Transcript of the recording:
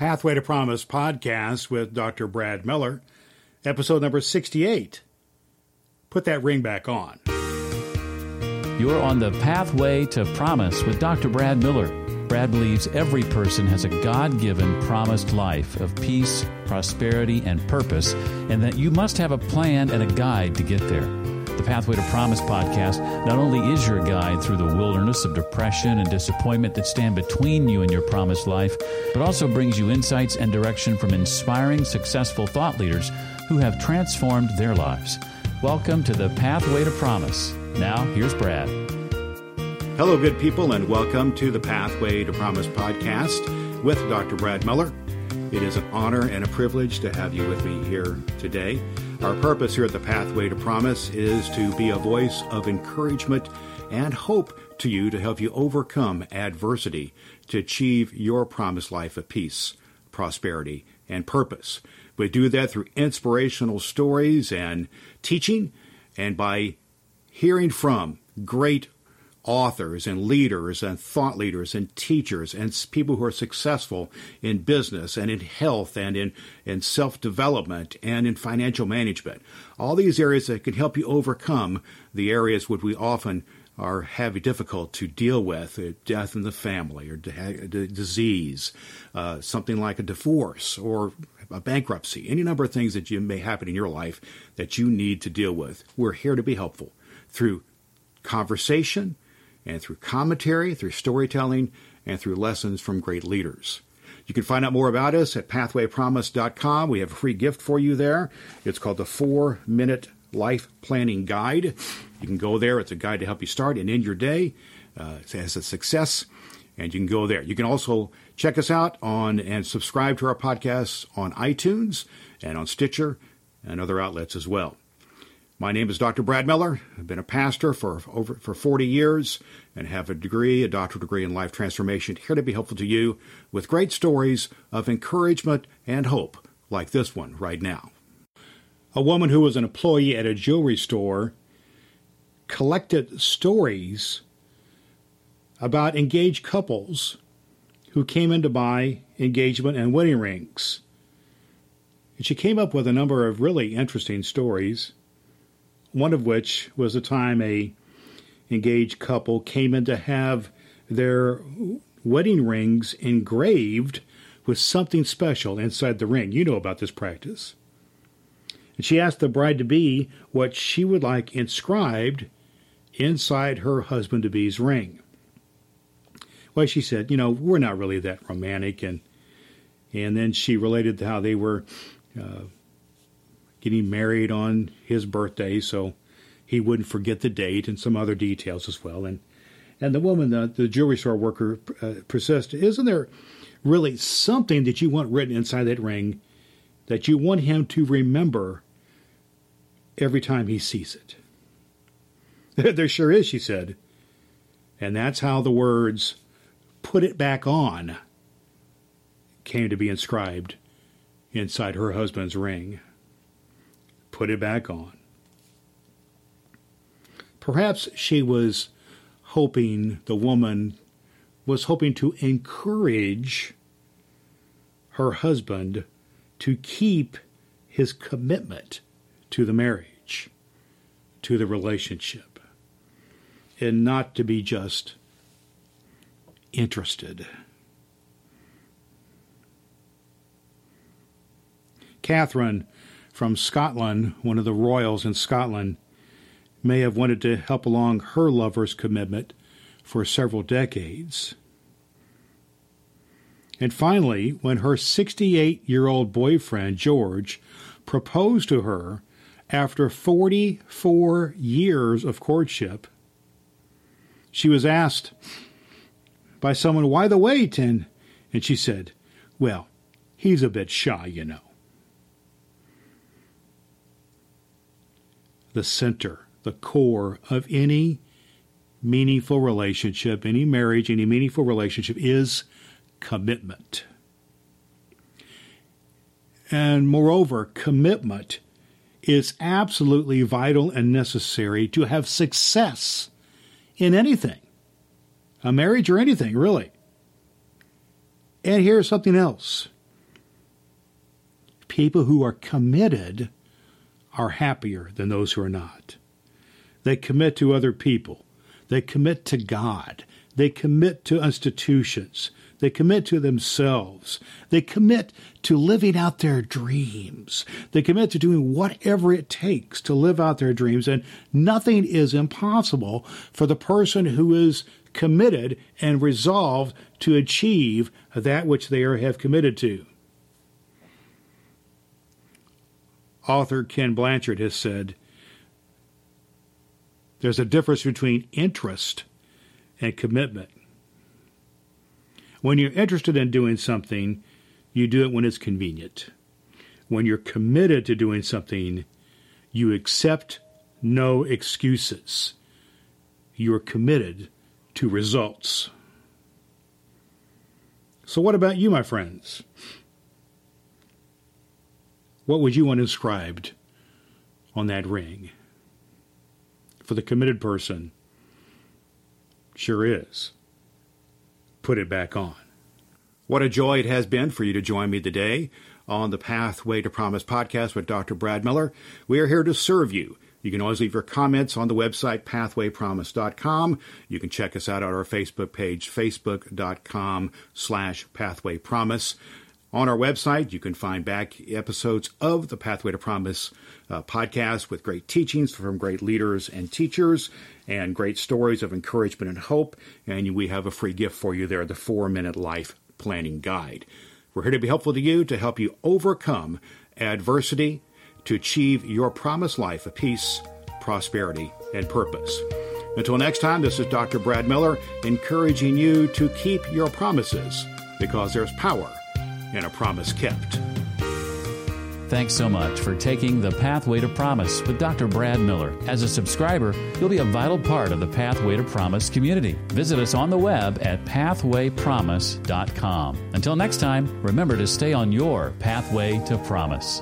Pathway to Promise podcast with Dr. Brad Miller, episode number 68. Put that ring back on. You're on the Pathway to Promise with Dr. Brad Miller. Brad believes every person has a God given promised life of peace, prosperity, and purpose, and that you must have a plan and a guide to get there. The Pathway to Promise podcast not only is your guide through the wilderness of depression and disappointment that stand between you and your promised life, but also brings you insights and direction from inspiring, successful thought leaders who have transformed their lives. Welcome to the Pathway to Promise. Now, here's Brad. Hello, good people, and welcome to the Pathway to Promise podcast with Dr. Brad Miller. It is an honor and a privilege to have you with me here today. Our purpose here at the Pathway to Promise is to be a voice of encouragement and hope to you to help you overcome adversity to achieve your promised life of peace, prosperity, and purpose. We do that through inspirational stories and teaching and by hearing from great authors and leaders and thought leaders and teachers and people who are successful in business and in health and in, in self development and in financial management. All these areas that can help you overcome the areas which we often are having difficult to deal with uh, death in the family or disease, uh, something like a divorce or a bankruptcy, any number of things that you may happen in your life that you need to deal with. We're here to be helpful through conversation and through commentary, through storytelling, and through lessons from great leaders. You can find out more about us at pathwaypromise.com. We have a free gift for you there. It's called the Four Minute Life Planning Guide. You can go there. It's a guide to help you start and end your day uh, as a success, and you can go there. You can also check us out on and subscribe to our podcasts on iTunes and on Stitcher and other outlets as well. My name is Dr. Brad Miller. I've been a pastor for over for 40 years and have a degree, a doctoral degree in life transformation, here to be helpful to you with great stories of encouragement and hope like this one right now. A woman who was an employee at a jewelry store collected stories about engaged couples who came in to buy engagement and wedding rings. And she came up with a number of really interesting stories one of which was a time a engaged couple came in to have their wedding rings engraved with something special inside the ring. You know about this practice. And she asked the bride to be what she would like inscribed inside her husband to be's ring. Well, she said, you know, we're not really that romantic, and and then she related how they were uh, getting married on his birthday, so he wouldn't forget the date and some other details as well. And and the woman, the, the jewelry store worker, uh, persisted. Isn't there really something that you want written inside that ring that you want him to remember every time he sees it? there sure is, she said. And that's how the words, put it back on, came to be inscribed inside her husband's ring put it back on. Perhaps she was hoping, the woman was hoping to encourage her husband to keep his commitment to the marriage, to the relationship, and not to be just interested. Catherine from Scotland, one of the royals in Scotland, may have wanted to help along her lover's commitment for several decades. And finally, when her 68 year old boyfriend, George, proposed to her after 44 years of courtship, she was asked by someone, Why the wait? And, and she said, Well, he's a bit shy, you know. The center, the core of any meaningful relationship, any marriage, any meaningful relationship is commitment. And moreover, commitment is absolutely vital and necessary to have success in anything, a marriage or anything, really. And here's something else People who are committed are happier than those who are not. They commit to other people. They commit to God. They commit to institutions. They commit to themselves. They commit to living out their dreams. They commit to doing whatever it takes to live out their dreams. And nothing is impossible for the person who is committed and resolved to achieve that which they have committed to. Author Ken Blanchard has said there's a difference between interest and commitment. When you're interested in doing something, you do it when it's convenient. When you're committed to doing something, you accept no excuses. You are committed to results. So, what about you, my friends? What would you want inscribed on that ring? For the committed person, sure is. Put it back on. What a joy it has been for you to join me today on the Pathway to Promise podcast with Dr. Brad Miller. We are here to serve you. You can always leave your comments on the website, pathwaypromise.com. You can check us out on our Facebook page, facebook.com slash pathwaypromise. On our website, you can find back episodes of the Pathway to Promise uh, podcast with great teachings from great leaders and teachers and great stories of encouragement and hope. And we have a free gift for you there, the four minute life planning guide. We're here to be helpful to you to help you overcome adversity to achieve your promised life of peace, prosperity, and purpose. Until next time, this is Dr. Brad Miller encouraging you to keep your promises because there's power in a promise kept. Thanks so much for taking the Pathway to Promise with Dr. Brad Miller. As a subscriber, you'll be a vital part of the Pathway to Promise community. Visit us on the web at pathwaypromise.com. Until next time, remember to stay on your pathway to promise.